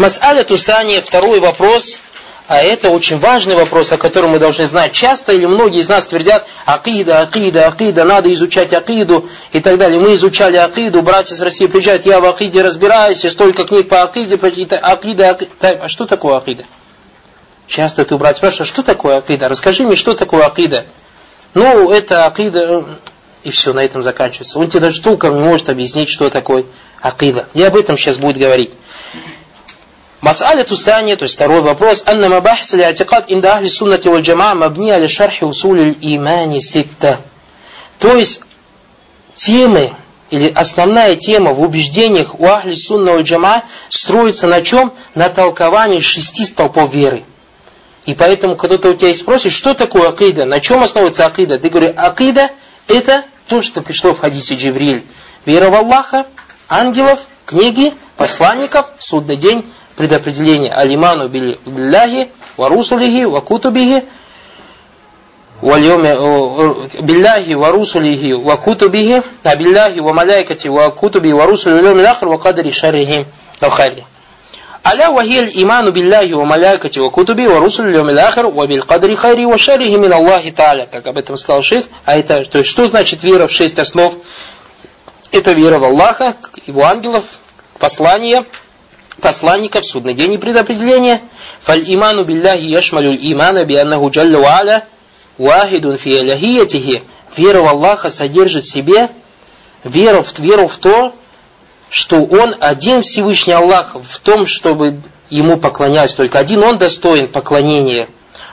Мас'аля Тусания, второй вопрос, а это очень важный вопрос, о котором мы должны знать. Часто или многие из нас твердят, акида, акида, акида, надо изучать акиду и так далее. Мы изучали акиду, братья из России приезжают, я в акиде разбираюсь, и столько книг по акиде, акида, акида. А что такое акида? Часто ты брат спрашиваешь, что такое акида? Расскажи мне, что такое акида? Ну, это акида, и все, на этом заканчивается. Он тебе даже толком не может объяснить, что такое акида. Я об этом сейчас будет говорить. Мас'аля Тусания, то есть второй вопрос, «Анна мабахис ли атикад инда ахли суннати валь джамаа мабни али шархи усули имани ситта». То есть темы или основная тема в убеждениях у ахли сунна валь джама строится на чем? На толковании шести столпов веры. И поэтому, кто-то у тебя спросит, что такое акида, на чем основывается акида, ты говоришь, акида это то, что пришло в хадисе Джибриль. Вера в Аллаха, ангелов, книги, посланников, судный день, предопределение алиману билляхи, ва русулихи, ва кутубихи, بالله ورسله وكتبه بالله وملائكته وكتبه ورسله واليوم الآخر وقدر شرهم وخيره ألا وهي الإيمان بالله وملائكته وكتبه ورسله اليوم الآخر وبالقدر خيره وشره من الله تعالى как об этом сказал шейх а это то есть что значит вера в шесть основ это вера в Аллаха его ангелов послания посланников, судный день и предопределение. Фаль иману билляхи яшмалюль имана бианнаху джалля ва'аля вахидун фи аляхиятихи. Вера в Аллаха содержит в себе веру, веру в то, что Он один Всевышний Аллах в том, чтобы Ему поклонялись. Только один Он достоин поклонения.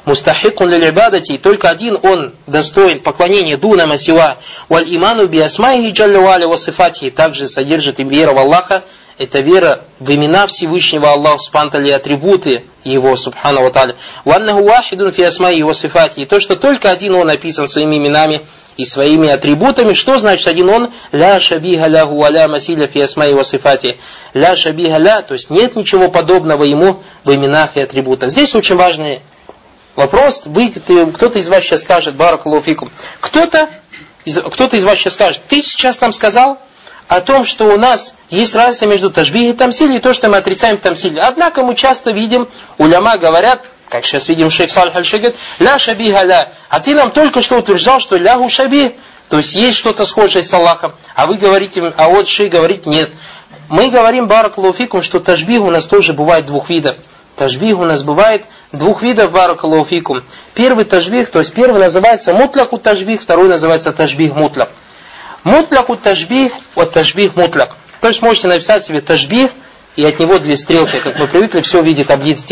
Мустахикун лилибадати, и только один Он достоин поклонения дуна масива. Валь иману би асмайхи ва'аля васифати. Также содержит им вера в Аллаха это вера в имена Всевышнего Аллаха Субхану атрибуты Его Субхану Ва. Ваннаху вахидун фи асмаи его сифати. И то, что только один Он написан своими именами и своими атрибутами. Что значит один Он? Ля шабиха ляху аля масиля фи асмаи его сифати. Ля шабиха ля, то есть нет ничего подобного Ему в именах и атрибутах. Здесь очень важный вопрос. Вы, кто-то из вас сейчас скажет, баракалуфикум. Кто-то кто-то из вас сейчас скажет, ты сейчас нам сказал, о том, что у нас есть разница между тажбих и тамсиль, и то, что мы отрицаем тамсиль. Однако мы часто видим, уляма говорят, как сейчас видим шейх Салих аль ля шабиха ля. А ты нам только что утверждал, что ляху шаби, то есть есть что-то схожее с Аллахом. А вы говорите, а вот шей говорит нет. Мы говорим, баракалуфикум, что тажбих у нас тоже бывает двух видов. Тажбих у нас бывает двух видов баракалуфикум. Первый тажбих, то есть первый называется мутляку тажбих, второй называется тажбих мутляк. Мутляку тажбих, вот тажбих мутляк. То есть можете написать себе тажбих, и от него две стрелки, как мы привыкли все в виде таблиц.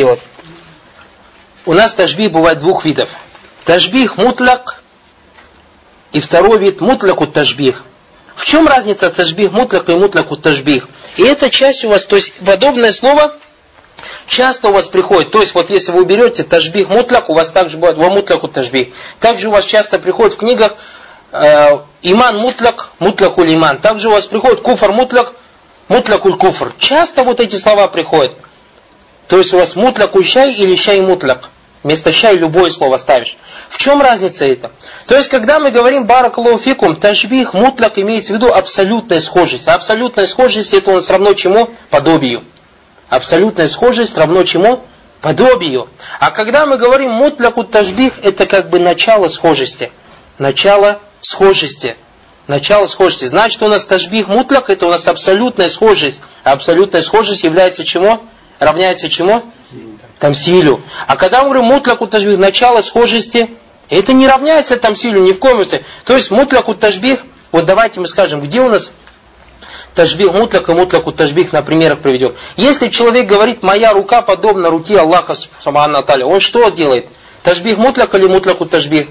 У нас тажбих бывает двух видов. Тажбих мутляк и второй вид мутляку тажбих. В чем разница тажбих мутляк и мутляку тажбих? И эта часть у вас, то есть подобное слово часто у вас приходит. То есть вот если вы уберете тажбих мутляк, у вас также бывает во мутляку тажбих. Также у вас часто приходит в книгах э, иман мутляк, мутлякуль иман. Также у вас приходит куфр мутляк, мутлякуль куфр. Часто вот эти слова приходят. То есть у вас мутлякуль щай или щай мутляк. Вместо щай любое слово ставишь. В чем разница это? То есть, когда мы говорим баракалуфикум, тажбих, мутляк имеется в виду абсолютная схожесть. А абсолютная схожесть это у нас равно чему? Подобию. Абсолютная схожесть равно чему? Подобию. А когда мы говорим мутляку тажбих, это как бы начало схожести. Начало схожести. Начало схожести. Значит, у нас тажбих мутляк, это у нас абсолютная схожесть. А абсолютная схожесть является чему? Равняется чему? Тамсилю. А когда мы говорим мутляку тажбих, начало схожести, это не равняется тамсилю ни в коем случае. То есть мутляку тажбих, вот давайте мы скажем, где у нас тажбих мутляк и мутляку тажбих на примерах приведем. Если человек говорит, моя рука подобна руке Аллаха, он что делает? Тажбих мутляк или мутляку тажбих?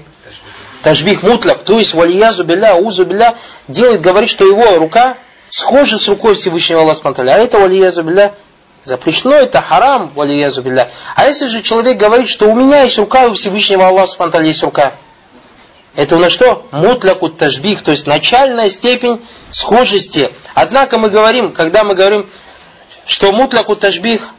тажбих мутляк, то есть валиязу билля, узу билля, делает, говорит, что его рука схожа с рукой Всевышнего Аллаха Субтитры. А это валиязу билля запрещено, это харам, валиязу билля. А если же человек говорит, что у меня есть рука, и у Всевышнего Аллаха Субтитры есть рука, это у нас что? Мутляку тажбих, то есть начальная степень схожести. Однако мы говорим, когда мы говорим, что мутляку тажбих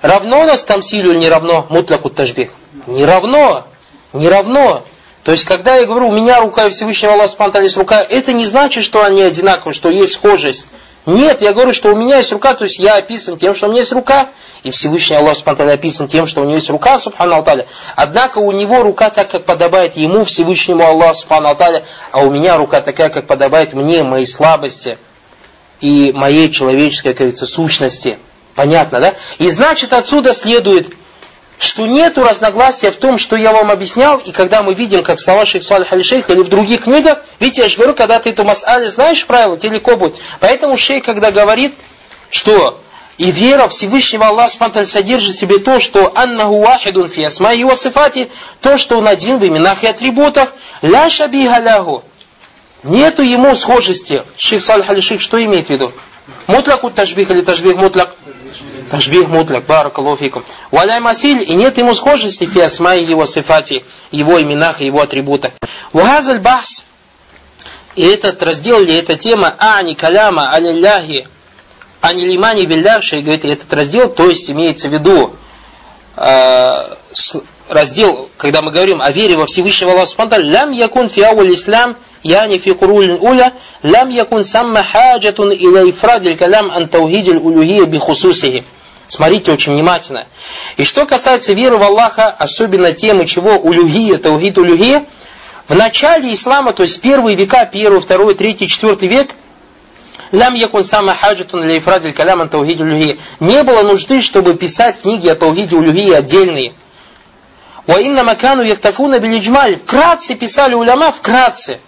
равно у нас тамсилю или не равно мутляку тажбих? Не равно, не равно. То есть, когда я говорю, у меня рука и Всевышнего Аллаха Субтитры рука, это не значит, что они одинаковые, что есть схожесть. Нет, я говорю, что у меня есть рука, то есть я описан тем, что у меня есть рука, и Всевышний Аллах Субхану описан тем, что у него есть рука, Субхану Алталя. Однако у него рука так, как подобает ему, Всевышнему Аллаху Субхану Алталя, а у меня рука такая, как подобает мне, моей слабости и моей человеческой, как говорится, сущности. Понятно, да? И значит, отсюда следует, что нету разногласия в том, что я вам объяснял, и когда мы видим, как слова Шейх Салих или в других книгах, видите, я же говорю, когда ты эту мас'али знаешь правила, тебе легко будет. Поэтому шейх, когда говорит, что и вера Всевышнего Аллаха Субтитры содержит в себе то, что аннаху вахидун фи асма его сифати, то, что он один в именах и атрибутах, ля шабиха лягу. Нету ему схожести. Шейх Салих аль что имеет в виду? Мутлаку тажбих или тажбих мутлак? Ташбих мутлак, баракаллаху фикум. Валя масиль, и нет ему схожести фи асмай его сифати, его именах и его атрибутах. Вахазаль бахс, и этот раздел или эта тема, ани каляма алилляхи, ани лимани билляхши, говорит, этот раздел, то есть имеется в виду э, раздел, когда мы говорим о вере во Всевышнего Аллаха Субхану лям якун фи аул ислам, яни фи курулин уля, лям якун самма хаджатун иля ифрадиль калям ан таухидиль улюхия би хусусихи. Смотрите очень внимательно. И что касается веры в Аллаха, особенно темы чего улюхия, таухид улюхия, в начале ислама, то есть первые века, первый, второй, третий, четвертый век, лям якун сама хаджатун ля ифрадиль калям ан таухид улюхия. Не было нужды, чтобы писать книги о таухиде улюхии отдельные. وَإِنَّ مَكَانُ يَكْتَفُونَ بِالْإِجْمَالِ Вкратце писали уляма, вкратце.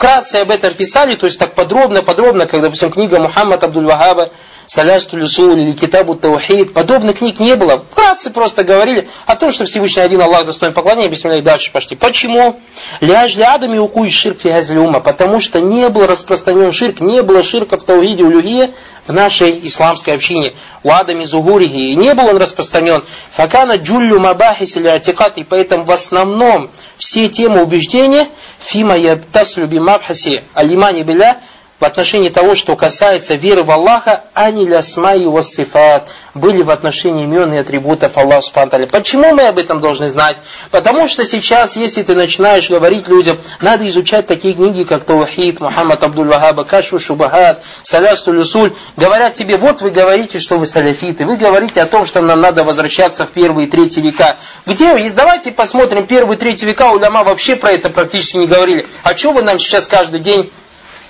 Вкратце об этом писали, то есть так подробно-подробно, как, допустим, книга Мухаммад Абдуль Вахаба, Салясту Люсул или Китабу Таухид. Подобных книг не было. Вкратце просто говорили о том, что Всевышний один Аллах достоин поклонения, бисмилля и дальше пошли. Почему? Ляжли адами укуй ширк фигазлюма. Потому что не был распространен ширк, не было ширка в Таухиде Улюхия в нашей исламской общине. У Адами Зугурихи. И не был он распространен. Факана джуллю мабахис или атикат. И поэтому в основном все темы убеждения فيما يتصل بمبحث الإيمان بالله в отношении того, что касается веры в Аллаха, ани лясма и вассифат, были в отношении имен и атрибутов Аллаха Субтитры. Почему мы об этом должны знать? Потому что сейчас, если ты начинаешь говорить людям, надо изучать такие книги, как Таухид, Мухаммад Абдуль Вахаба, Кашу Шубахат, Салясту Люсуль, говорят тебе, вот вы говорите, что вы саляфиты, вы говорите о том, что нам надо возвращаться в первые и третьи века. Где есть? Давайте посмотрим, первые и третьи века уляма вообще про это практически не говорили. А что вы нам сейчас каждый день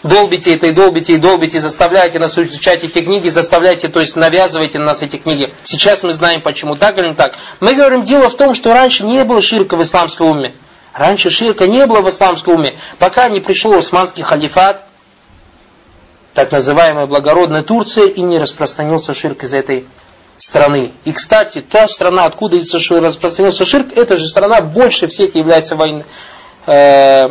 долбите это и долбите и долбите, заставляете нас изучать эти книги, заставляете, то есть навязываете на нас эти книги. Сейчас мы знаем почему или не так. Мы говорим, дело в том, что раньше не было ширка в исламском уме. Раньше ширка не было в исламском уме. Пока не пришел османский халифат, так называемая благородная Турция, и не распространился ширк из этой страны. И, кстати, та страна, откуда распространился ширк, эта же страна больше всех является войной э,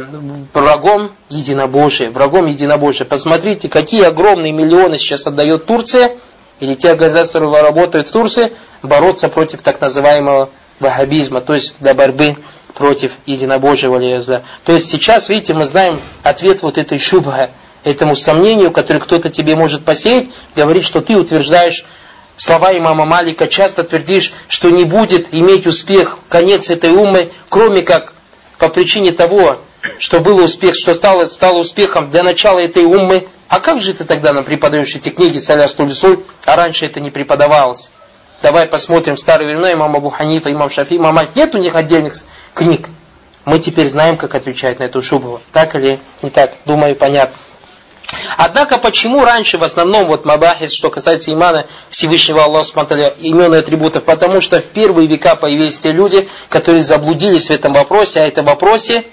врагом единобожия, врагом единобожия. Посмотрите, какие огромные миллионы сейчас отдает Турция, или те организации, которые работают в Турции, бороться против так называемого ваххабизма, то есть для борьбы против единобожия. То есть сейчас, видите, мы знаем ответ вот этой шубха, этому сомнению, которое кто-то тебе может посеять, говорит, что ты утверждаешь слова имама Малика, часто твердишь, что не будет иметь успех конец этой умы, кроме как по причине того, что был успех, что стало, стало успехом для начала этой уммы. А как же ты тогда нам преподаешь эти книги Саля Стулисуль, а раньше это не преподавалось? Давай посмотрим старые времена, имам Абу Ханифа, имам Шафи, имам Маль. Нет у них отдельных книг. Мы теперь знаем, как отвечать на эту шубу. Так или не так? Думаю, понятно. Однако, почему раньше в основном вот Мабахис, что касается имана Всевышнего Аллаха Субтитры, имен и атрибутов? Потому что в первые века появились те люди, которые заблудились в этом вопросе, а это вопросе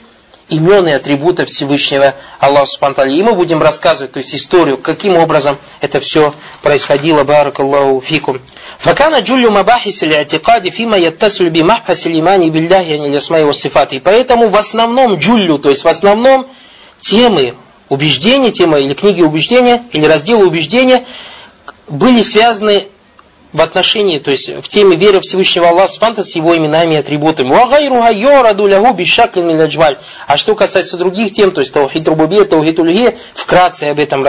имен и атрибутов Всевышнего Аллаха Субтитры. И мы будем рассказывать, то есть историю, каким образом это все происходило, барак Аллаху фикум. Факана джулю мабахис или атикади фима яттасуль би махпас имани билляхи ани лясмай И поэтому в основном джулю, то есть в основном темы убеждения, тема или книги убеждения, или разделы убеждения были связаны в отношении, то есть в теме веры Всевышнего Аллаха Субхану с его именами и атрибутами. А что касается других тем, то есть Таухид Рубубия, Таухид Ульхия, вкратце об этом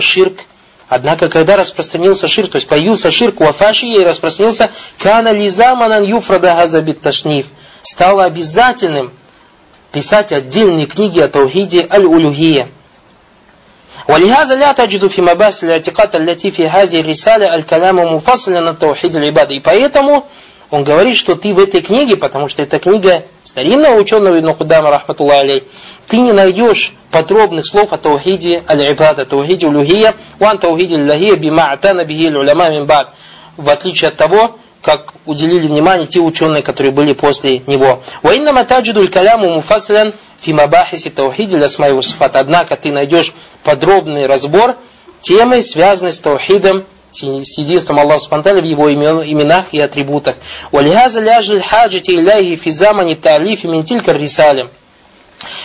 ширк. Однако, когда распространился ширк, то есть появился ширк у Афаши и распространился, кана лизаманан юфрада газабит ташниф. Стало обязательным писать отдельные книги о Таухиде Аль-Улюхия. ولهذا لا تجد في مباحث الاعتقاد التي في هذه الرسالة الكلام مفصلا عن توحيد العبادة. И поэтому он говорит, что ты в этой книге, потому что это книга старинного ученого Ибн Кудама, рахматуллах алей, ты не найдешь подробных слов о таухиде аль-ибада, таухиде улюхия, ван таухиде аль-лахия бима атана бихи уляма мимбад. В отличие от того, как уделили внимание те ученые, которые были после него. وإنما تجد الكلام مفصلا في مباحث التوحيد الأسماء والصفات. Однако ты найдешь подробный разбор темы, связанной с таухидом, с единством Аллаха Субтитры в его именах и атрибутах. وَلِهَذَا لَأَجْلِ الْحَاجَةِ إِلَيْهِ فِي زَمَنِ التَّعْلِيفِ مِنْ تِلْكَ الرِّسَالِ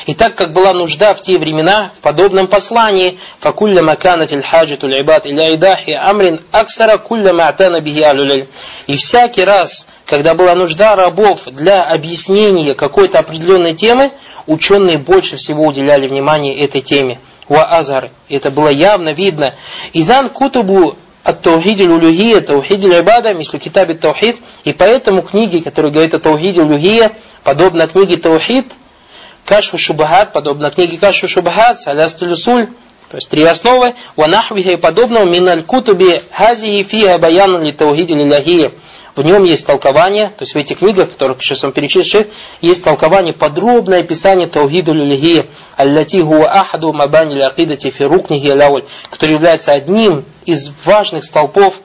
и так как была нужда в те времена в подобном послании, فَكُلَّ مَكَانَتِ الْحَاجَةُ الْعِبَادِ إِلَى إِدَاحِ أَمْرٍ أَكْسَرَ كُلَّ مَعْتَنَ بِهِ أَهْلُ И всякий раз, когда была нужда рабов для объяснения какой-то определенной темы, ученые больше всего уделяли внимание этой теме. Ва азар. Это было явно видно. Изан кутубу от таухиди улюхия, таухиди ибада, мислю китаби таухид. И поэтому книги, которые говорят о таухиди улюхия, подобно книге таухид, Кашфу Шубахат, подобно книге Кашфу Шубахат, Салястуль Усуль, то есть три основы, ванахвиха и подобного, миналь кутуби хази и фиха баяну ли таухиди лиляхия. В нем есть толкование, то есть в этих книгах, которых сейчас вам перечислил, есть толкование, подробное описание таухиду лилихи, аллати хуа ахаду мабани лакидати фи рукнихи лауль, который является одним из важных столпов,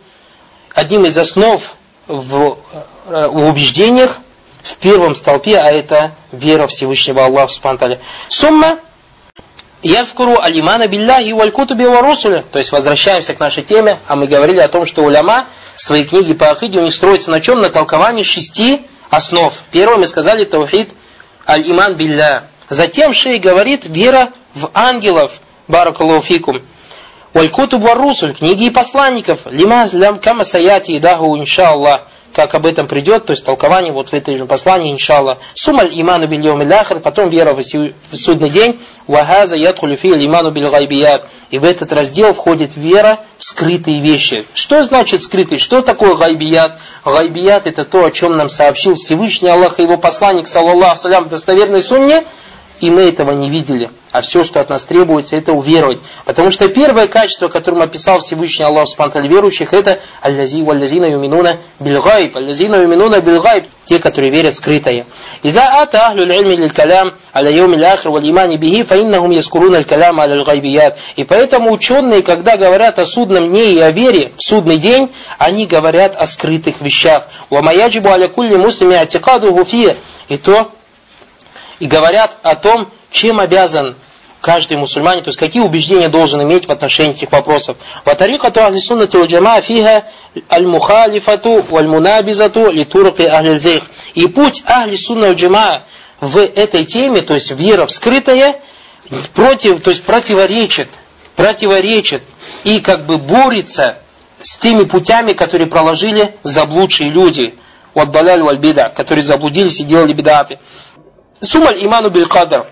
одним из основ в, э, в убеждениях, в первом столпе, а это вера Всевышнего Аллаха Субхану Сумма Явкуру алимана билляхи валь кутуби ва русуля. То есть возвращаемся к нашей теме, а мы говорили о том, что уляма свои книги по акиде у них строятся на чем? На толковании шести основ. Первое мы сказали таухид аль-иман билля. Затем шей говорит вера в ангелов. Баракалуфикум. Валь кутуб ва русуль. Книги и посланников. Лима лям кама саяти идаху иншаллах как об этом придет, то есть толкование вот в этой же послании, иншаллах. Сумаль иману биль йомил потом вера в судный день, вахаза ядхулю фи иману биль гайбият. И в этот раздел входит вера в скрытые вещи. Что значит скрытые? Что такое гайбият? Гайбият это то, о чем нам сообщил Всевышний Аллах и его посланник, саллаллаху салям, в достоверной сунне, и мы этого не видели. А все, что от нас требуется, это уверовать. Потому что первое качество, которым описал Всевышний Аллах Субтитры верующих, это «Аллази валлазина юминуна бильгайб». «Аллазина юминуна бильгайб» те, которые верят скрытое. «Иза ата ахлю л'ильми лил калям аля йоми л'ахр валь имани бихи, фаиннахум яскуруна аль калям аля гайбият». И поэтому ученые, когда говорят о судном дне и о вере в судный день, они говорят о скрытых вещах. «Вамаяджибу аля кулли муслими атикадуху фи». И то, и говорят о том, чем обязан каждый мусульманин, то есть какие убеждения должен иметь в отношении этих вопросов. Ватарикату ахли суннати валь джамаа фиха аль-мухалифату валь-мунабизату литурки ахли И путь ахли сунна в этой теме, то есть вера вскрытая, против, то есть противоречит, противоречит и как бы борется с теми путями, которые проложили заблудшие люди, вот даляль валь бида, которые заблудились и делали бедаты. Сумаль иману биль кадр.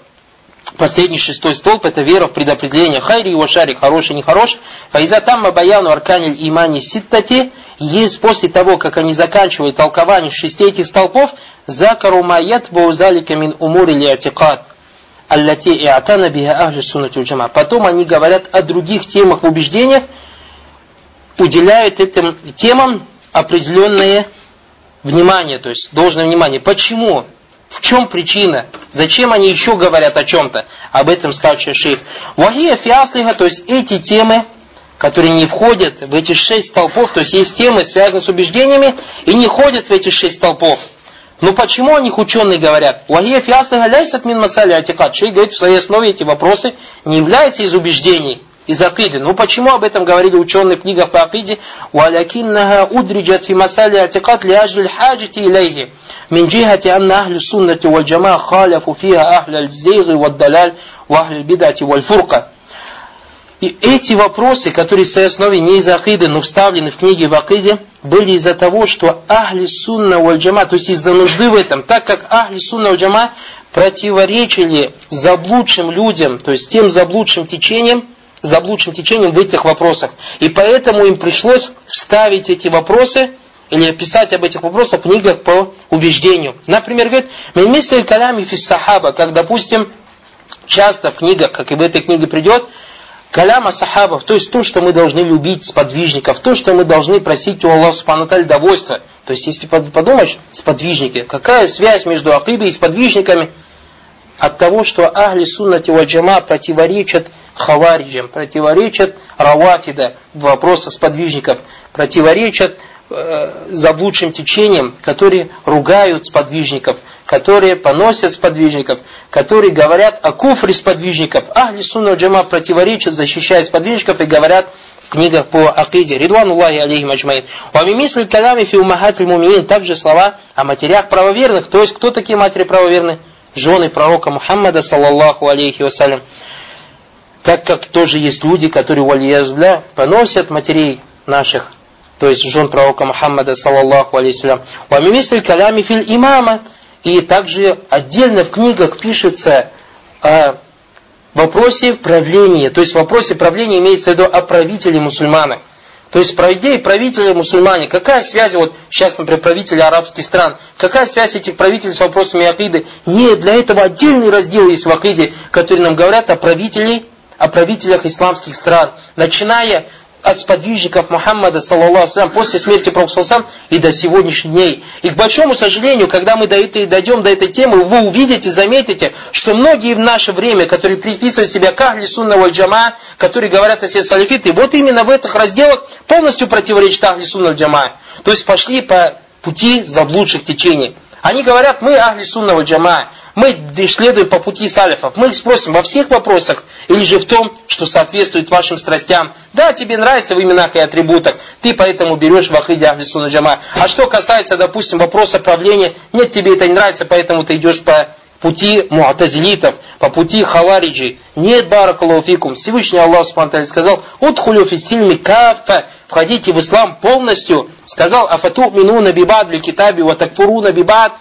Последний шестой столб это вера в предопределение хайри и шари, хороший, нехорош. Фаиза тамма баяну арканиль имани ситтати. Есть после того, как они заканчивают толкование шести этих столпов, закару маят баузалика мин умури ли атикад. Аллати и атана биха ахли суннати джама. Потом они говорят о других темах в убеждениях, уделяют этим темам определенное внимание, то есть должное внимание. Почему? В чем причина? Зачем они еще говорят о чем-то? Об этом сказал шейх. Вахия фиаслиха, то есть эти темы, которые не входят в эти шесть толпов, то есть есть темы, связанные с убеждениями, и не ходят в эти шесть толпов. Но почему о них ученые говорят? Вахия фиаслиха ляйсат мин масали атикат. Шейх говорит, в своей основе эти вопросы не являются из убеждений из Акиды. Ну почему об этом говорили ученые в книгах по Акиде? «Валякиннаха удриджат фи атикат ляжль хаджити илейхи». من جهة أن أهل السنة والجماعة خالفوا فيها أهل الزيغ والدلال وأهل البدعة والفرقة. И эти вопросы, которые в своей основе не из акиды, но вставлены в книги в акиде, были из-за того, что ахли сунна валь джама, то есть из-за нужды в этом, так как ахли сунна валь джама противоречили заблудшим людям, то есть тем заблудшим течениям, заблудшим течением в этих вопросах. И поэтому им пришлось вставить эти вопросы или писать об этих вопросах в книгах по убеждению. Например, говорит, «Мимислиль калями фис сахаба», как, допустим, часто в книгах, как и в этой книге придет, каляма сахабов, то есть то, что мы должны любить сподвижников, то, что мы должны просить у Аллаха Субхану довольства. То есть, если подумаешь, сподвижники, какая связь между акидой и сподвижниками? От того, что ахли суннати валь противоречат хавариджам, противоречат равафида в вопросах сподвижников, противоречат заблудшим течениям, которые ругают сподвижников, которые поносят сподвижников, которые говорят о куфре сподвижников. Ахли сунна джама противоречат, защищая сподвижников и говорят в книгах по акиде. Ридван Аллахи алейхим аджмаин. Уамимисли калями фи умахатль мумиин. Также слова о матерях правоверных. То есть, кто такие матери правоверные? Жены пророка Мухаммада, саллаллаху алейхи вассалям. Так как тоже есть люди, которые, валиязбля, поносят матерей наших, то есть жен пророка Мухаммада, саллаллаху алейхи Уамимисли калями фил имама. И также отдельно в книгах пишется о вопросе правления. То есть в вопросе правления имеется в виду о правителе мусульмана. То есть по идее правители мусульмане, какая связь, вот сейчас, например, правители арабских стран, какая связь этих правителей с вопросами акиды? Нет, для этого отдельный раздел есть в акиде, который нам говорят о правителей, о правителях исламских стран, начиная от сподвижников Мухаммада, саллаллаху после смерти Пророка и до сегодняшних дней. И к большому сожалению, когда мы дойдем до этой темы, вы увидите, заметите, что многие в наше время, которые приписывают себя к Ахли Сунна Валь Джама, которые говорят о себе салифиты, вот именно в этих разделах полностью противоречат Ахли Сунна Валь Джама. То есть пошли по пути заблудших течений. Они говорят, мы Ахли Сунна Валь Джама. Мы следуем по пути салифов. Мы их спросим во всех вопросах, или же в том, что соответствует вашим страстям. Да, тебе нравится в именах и атрибутах, ты поэтому берешь в Ахриде Ахли Сунна Джама. А что касается, допустим, вопроса правления, нет, тебе это не нравится, поэтому ты идешь по пути муатазилитов, по пути хавариджи. Нет баракалуфикум. Всевышний Аллах Субхану сказал, «Удхулю фиссильми кафа». Входите в ислам полностью. Сказал, «Афату мину набибад китаби, ва такфуру набибад».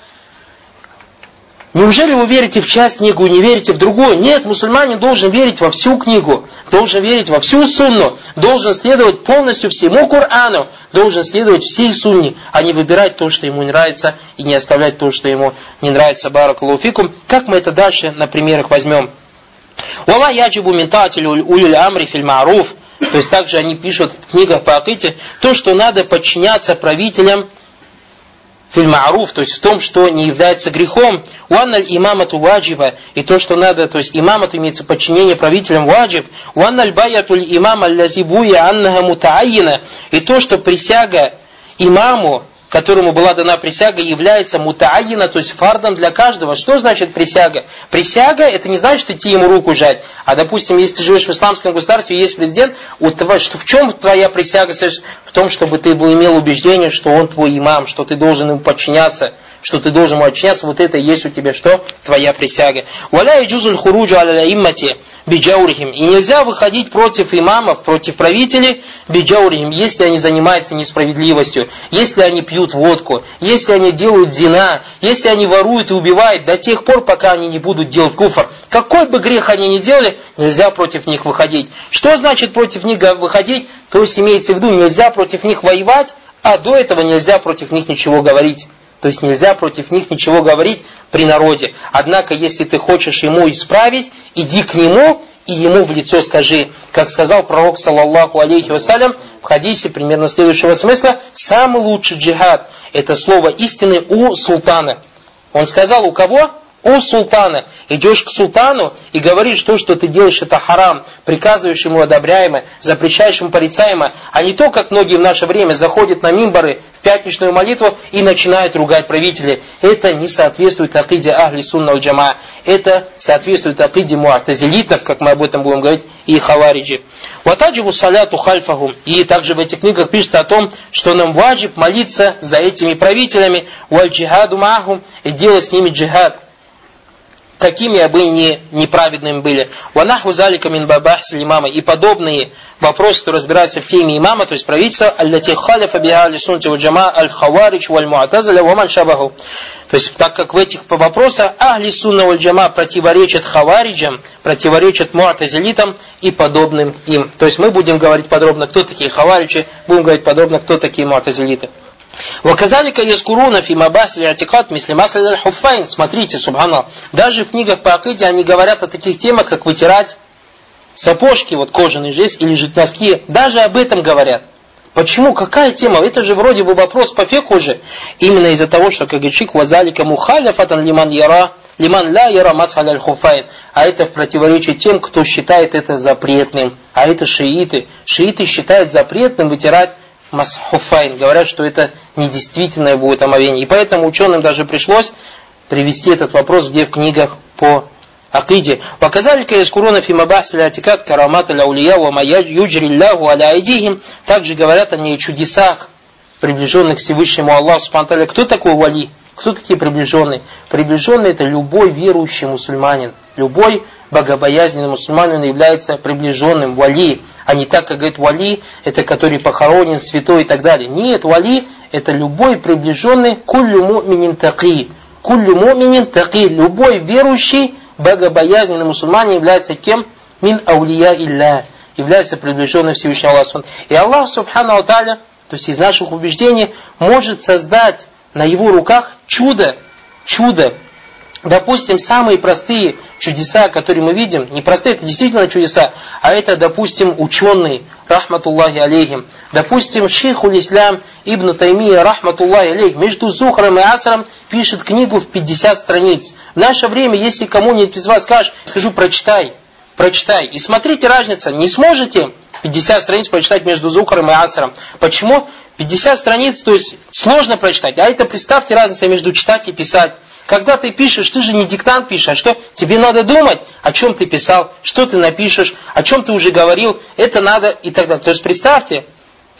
Неужели вы верите в часть книгу и не верите в другую? Нет, мусульманин должен верить во всю книгу, должен верить во всю сунну, должен следовать полностью всему Корану, должен следовать всей сунне, а не выбирать то, что ему нравится, и не оставлять то, что ему не нравится. Баракалуфикум. Как мы это дальше на примерах возьмем? Вала яджибу ментателю улюль амри филь. То есть также они пишут в книгах по аките, то, что надо подчиняться правителям фильмаруф, то есть в том, что не является грехом. Уанналь имамату ваджиба, и то, что надо, то есть имамату имеется подчинение правителям ваджиб. Уанналь баятуль имама лязибуя аннага мутаайина, и то, что присяга имаму, которому была дана присяга, является мутаайина, то есть фардом для каждого. Что значит присяга? Присяга это не значит идти ему руку жать. А допустим, если ты живешь в исламском государстве, есть президент, в чем твоя присяга? В том, чтобы ты имел убеждение, что он твой имам, что ты должен ему подчиняться что ты должен ему отчиняться, вот это и есть у тебя что? Твоя присяга. Валя и джузуль хуруджу аля иммати биджаурихим. И нельзя выходить против имамов, против правителей биджаурихим, если они занимаются несправедливостью, если они пьют водку, если они делают зина, если они воруют и убивают до тех пор, пока они не будут делать куфр. Какой бы грех они ни делали, нельзя против них выходить. Что значит против них выходить? То есть имеется в виду, нельзя против них воевать, а до этого нельзя против них ничего говорить. То есть нельзя против них ничего говорить при народе. Однако, если ты хочешь ему исправить, иди к нему и ему в лицо скажи. Как сказал пророк, саллаллаху алейхи вассалям, в хадисе примерно следующего смысла, самый лучший джихад – это слово истины у султана. Он сказал, у кого? У султана. Идешь к султану и говоришь, то, что ты делаешь, это харам, приказываешь ему одобряемо, запрещаешь ему порицаемо, а не то, как многие в наше время заходят на мимбары в пятничную молитву и начинают ругать правителей. Это не соответствует акиде Ахли Сунна Джама. Это соответствует акиде муатазилитов, как мы об этом будем говорить, и хавариджи. Ватаджибу саляту хальфахум. И также в этих книгах пишется о том, что нам ваджиб молиться за этими правителями, валь джихаду махум, и делать с ними джихад какими бы они неправедными были. Ванаху залика мин бабахс имама. И подобные вопросы, которые разбираются в теме имама, то есть правительства, аллати халифа биха лисунти джама аль хаварич валь муатазаля ваман шабаху. То есть, так как в этих вопросах ахли сунна валь джама противоречат хавариджам, противоречат муатазилитам и подобным им. То есть, мы будем говорить подробно, кто такие хавариджи, будем говорить подробно, кто такие муатазилиты. Ваказалика яскуруна фи мабасли атикат мисли масли хуфайн. Смотрите, субхана. Даже в книгах по акиде они говорят о таких темах, как вытирать сапожки вот кожаные же или же носки, даже об этом говорят. Почему? Какая тема? Это же вроде бы вопрос по феку же. Именно из-за того, что, как говорит вазалика мухаляфатан лиман яра, лиман ла яра масхаля аль хуфайн. А это в противоречии тем, кто считает это запретным. А это шииты. Шииты считают запретным вытирать масхуфайн. Говорят, что это недействительное будет омовение. И поэтому ученым даже пришлось привести этот вопрос, где в книгах по акиде. Ваказалика яскуруна фи мабахс атикат карамат ма юджри Аллаху аля айдихим. Также говорят они о чудесах, приближенных к Всевышнему Аллаху Субтитры. Кто такой вали? Кто такие приближенные? Приближенный это любой верующий мусульманин. Любой богобоязненный мусульманин является приближенным вали. А не так, как говорит вали, это который похоронен, святой и так далее. Нет, вали это любой приближенный куллю му'минин таки. Куллю му'минин таки. Любой верующий богобоязненный мусульманин является кем? Мин аулия илля. Является приближенным Всевышнего Аллаха. И Аллах, субхану Аталя, то есть из наших убеждений, может создать на его руках чудо, чудо, допустим, самые простые чудеса, которые мы видим, не простые, это действительно чудеса, а это, допустим, ученые, рахматуллахи алейхим, допустим, шейхуль ислам ибн Таймия, рахматуллахи алейхим, между Зухром и Асром пишет книгу в 50 страниц. В наше время, если кому-нибудь из вас скажет, скажу, прочитай, прочитай. И смотрите разница, не сможете 50 страниц прочитать между Зухром и Асром. Почему? 50 страниц, то есть сложно прочитать. А это представьте разницу между читать и писать. Когда ты пишешь, ты же не диктант пишешь, а что? Тебе надо думать, о чем ты писал, что ты напишешь, о чем ты уже говорил, это надо и так далее. То есть представьте,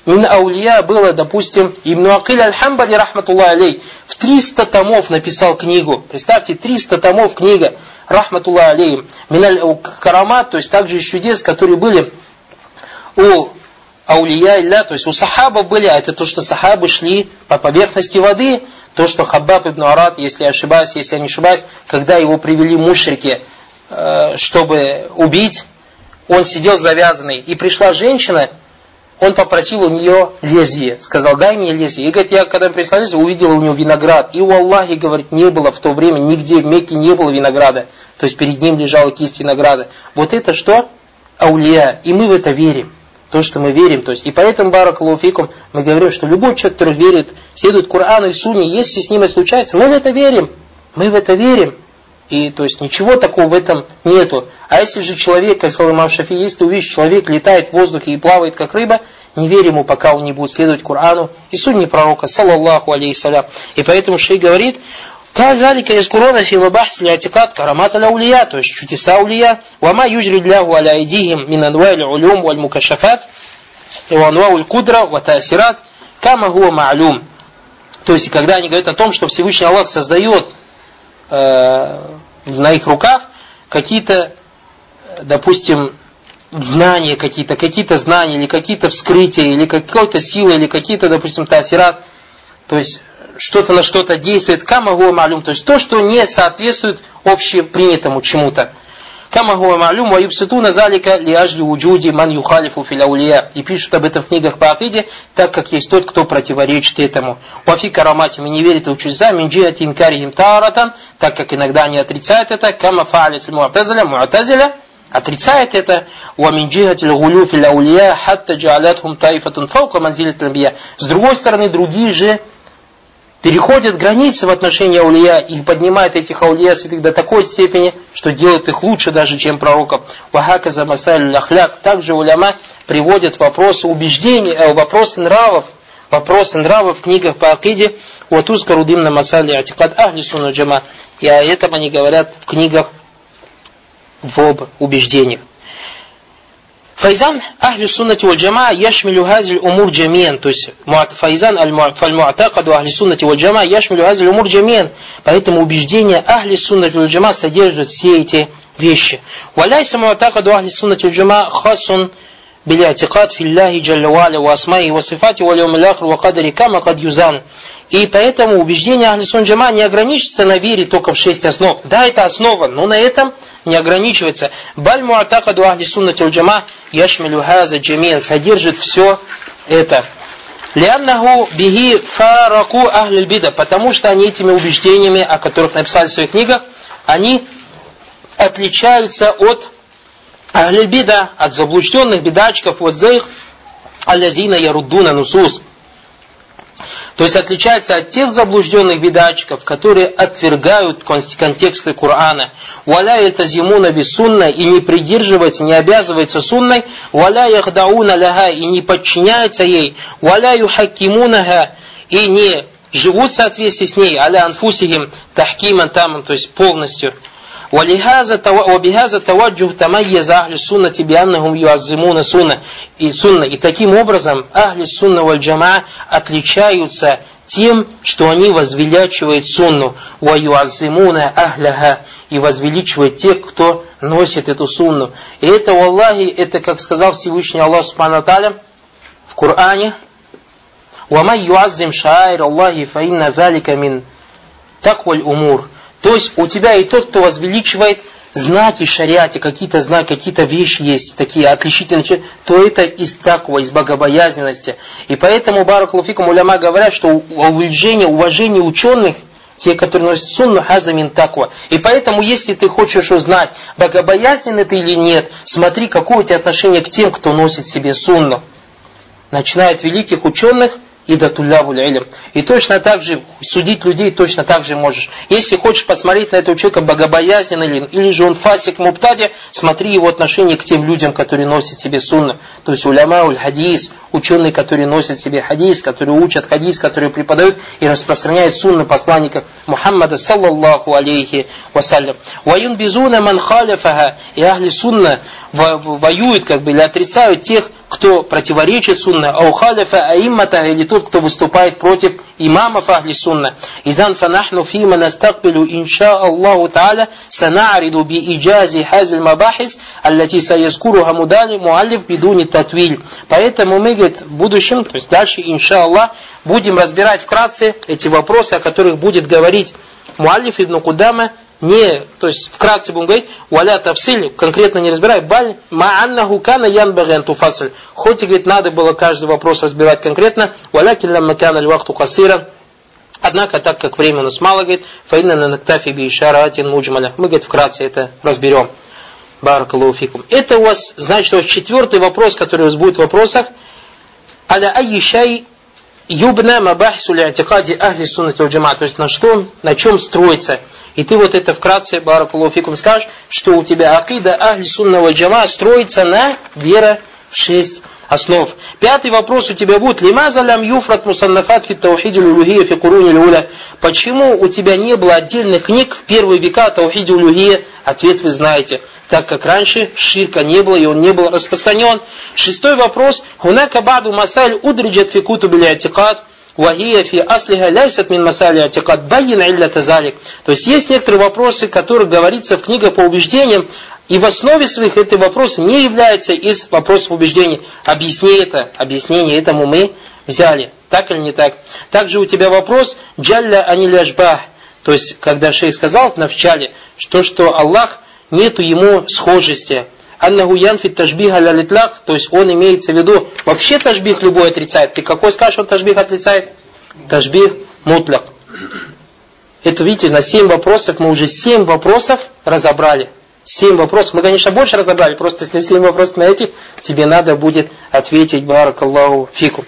Мин Аулия было, допустим, Ибн Акиль Аль-Хамбали, рахматуллах алей, в 300 томов написал книгу. Представьте, 300 томов книга, рахматуллах алей. Миналь Карамат, то есть также чудес, которые были у аулия илля, то есть у сахабов были, а это то, что сахабы шли по поверхности воды, то, что Хаббаб ибн Арат, если я ошибаюсь, если я не ошибаюсь, когда его привели мушрики, э, чтобы убить, он сидел завязанный, и пришла женщина, он попросил у нее лезвие, сказал, дай мне лезвие. И говорит, я когда прислал лезвие, увидел у него виноград. И у Аллахи, говорит, не было в то время, нигде в Мекке не было винограда. То есть перед ним лежала кисть винограда. Вот это что? Аулия. И мы в это верим то, что мы верим. То есть, и поэтому, баракалуфикум, мы говорим, что любой человек, который верит, следует Корану и Суне, если с ним это случается, мы в это верим. Мы в это верим. И то есть ничего такого в этом нету. А если же человек, как сказал имам Шафи, если увидишь, человек летает в воздухе и плавает как рыба, не верь ему, пока он не будет следовать Корану и судне пророка, саллаллаху алейхиссалям. И поэтому шей говорит, Казалика из Курона филабахс лиатикат карамата лаулия, то есть чудеса улия, вама южри дляху аля идихим минанвай улюм валь мукашафат, ванва уль кудра ватасират, кама маалюм. То есть, когда они говорят о том, что Всевышний Аллах создает э, на их руках какие-то, допустим, знания какие-то, какие-то знания, или какие-то вскрытия, или какой-то силы, или какие-то, допустим, тасират, то есть что-то на что-то действует, кама гуа малюм, то есть то, что не соответствует общепринятому чему-то. Кама хуа ма'люм ва юбситуна залика ли ажли уджуди ман юхалифу фил аулия. И пишут об этом в книгах по Акиде, так как есть тот, кто противоречит этому. Вафи караматим и не верит в чудеса, минджиати инкарихим тааратан, так как иногда они отрицают это, кама фаалит муатазаля, муатазаля, отрицает это. С другой стороны, другие же переходят границы в отношении аулия и поднимают этих аулия святых до такой степени, что делают их лучше даже, чем пророков. Вахака за лахляк. Также уляма приводят вопросы убеждений, э, вопросы нравов, вопросы нравов в книгах по акиде. Вот ускарудим на масали атикад ахли джама. И о этом они говорят в книгах в об убеждениях. Файзан ахли суннати валь джама яшмилю хазиль умур джамиен. То есть файзан фальмуатакаду ахли суннати валь джама яшмилю хазиль умур джамиен. Поэтому убеждение ахли суннати валь джама содержит все эти вещи. Валяйса муатакаду ахли суннати валь джама хасун بالاعتقاد في الله جل وعلا واسمائه وصفاته واليوم الاخر وقدره كما قد يزان и поэтому убеждение Ахли Сун Джама не ограничится на вере только в шесть основ. Да, это основа, но на этом не ограничивается. Баль муатакаду Ахли Суннати Джама яшмилю хаза джамин содержит все это. Лианнаху биги фараку ахлиль бида, потому что они этими убеждениями, о которых написали в своих книгах, они отличаются от Ахлильбида от заблужденных бедачков воззейх алязина яруддуна нусус. То есть отличается от тех заблужденных бедачков, которые отвергают контексты Корана. Валя ильтазимуна бисунна и не придерживается, не обязывается сунной. Валя яхдауна ляха и не подчиняется ей. Валя юхакимунаха и не живут в соответствии с ней. Аля анфусихим тахкиман таман, то есть полностью. وبهذا توجه تميز أهل السنة بأنهم يعظمون سنة и сунна. И таким образом ахли сунна валь джама отличаются тем, что они возвеличивают сунну, ваюазимуна ахляха, и возвеличивают тех, кто носит эту сунну. И это, Аллахи, это, как сказал Всевышний Аллах Субхану в Коране, وَمَنْ يُعَزِّمْ شَعَائِرَ اللَّهِ فَإِنَّ ذَلِكَ مِنْ تَقْوَى الْأُمُورِ то есть у тебя и тот, кто возвеличивает знаки шариате, какие-то знаки, какие-то вещи есть, такие отличительные, то это из такого, из богобоязненности. И поэтому Баракулуфикум уляма говорят, что уважение, уважение ученых, те, которые носят сунну, хазамин таква. И поэтому, если ты хочешь узнать, богобоязненный ты или нет, смотри, какое у тебя отношение к тем, кто носит себе сунну. Начиная от великих ученых, и датуллявуль илм. И точно так же судить людей точно так же можешь. Если хочешь посмотреть на этого человека богобоязненно или, или же он фасик муптади, смотри его отношение к тем людям, которые носят себе сунну. То есть уляма, уль хадис, ученые, которые носят себе хадис, которые учат хадис, которые преподают и распространяют сунны посланника Мухаммада саллаллаху алейхи вассалям. Ваюн безуна ман халифаха и ахли сунна воюют как бы или отрицают тех, кто противоречит сунна, аухалифа аиммата или тот, кто выступает против имамов ахли сунна. Изан фанахну фима настакбилу инша Аллаху та'аля сана'риду би иджази хазиль мабахис, аллати саязкуруха мудали муаллиф бидуни татвиль. Поэтому мы, говорит, в будущем, то есть дальше, инша Аллах, будем разбирать вкратце эти вопросы, о которых будет говорить Муаллиф ибн Кудама не, то есть вкратце будем говорить, валя тавсиль, конкретно не разбирай, баль ма'аннаху кана ян баген туфасль. Хоть и, говорит, надо было каждый вопрос разбирать конкретно, валя килля макана львахту касира, Однако, так как времени у нас мало, говорит, фаинна на нактафи би ишаратин муджмаля. Мы, говорит, вкратце это разберем. Баракалуфикум. Это у вас, значит, у вас четвертый вопрос, который у вас будет в вопросах. Аля айишай юбна мабахису ли атикади ахли суннати джама. То есть на что, на чем строится и ты вот это вкратце, баракулуфикум, скажешь, что у тебя акида ахли сунного джама строится на вера в шесть основ. Пятый вопрос у тебя будет. Лима залям юфрат мусаннафат фи таухиди лулухия фи куруни люля. Почему у тебя не было отдельных книг в первые века таухиди лулухия? Ответ вы знаете, так как раньше ширка не было и он не был распространен. Шестой вопрос. Хунака баду масаль удриджат фи кутубили атикат. Вахия фи аслиха ляйсат мин масали атикат байин илля тазалик. То есть есть некоторые вопросы, которые говорится в книгах по убеждениям, и в основе своих эти вопрос не является из вопросов убеждений. Объясни это, объяснение этому мы взяли. Так или не так? Также у тебя вопрос «Джалля аниляшбах» То есть, когда шейх сказал в начале, что, что Аллах нету ему схожести. Аннаху янфит тажбих алялитлак, то есть он имеется в виду, вообще тажбих любой отрицает. Ты какой скажешь, он тажбих отрицает? Тажбих мутляк. Это, видите, на 7 вопросов мы уже 7 вопросов разобрали. 7 вопросов. Мы, конечно, больше разобрали, просто если 7 вопросов на этих, тебе надо будет ответить Барак Аллаху фику.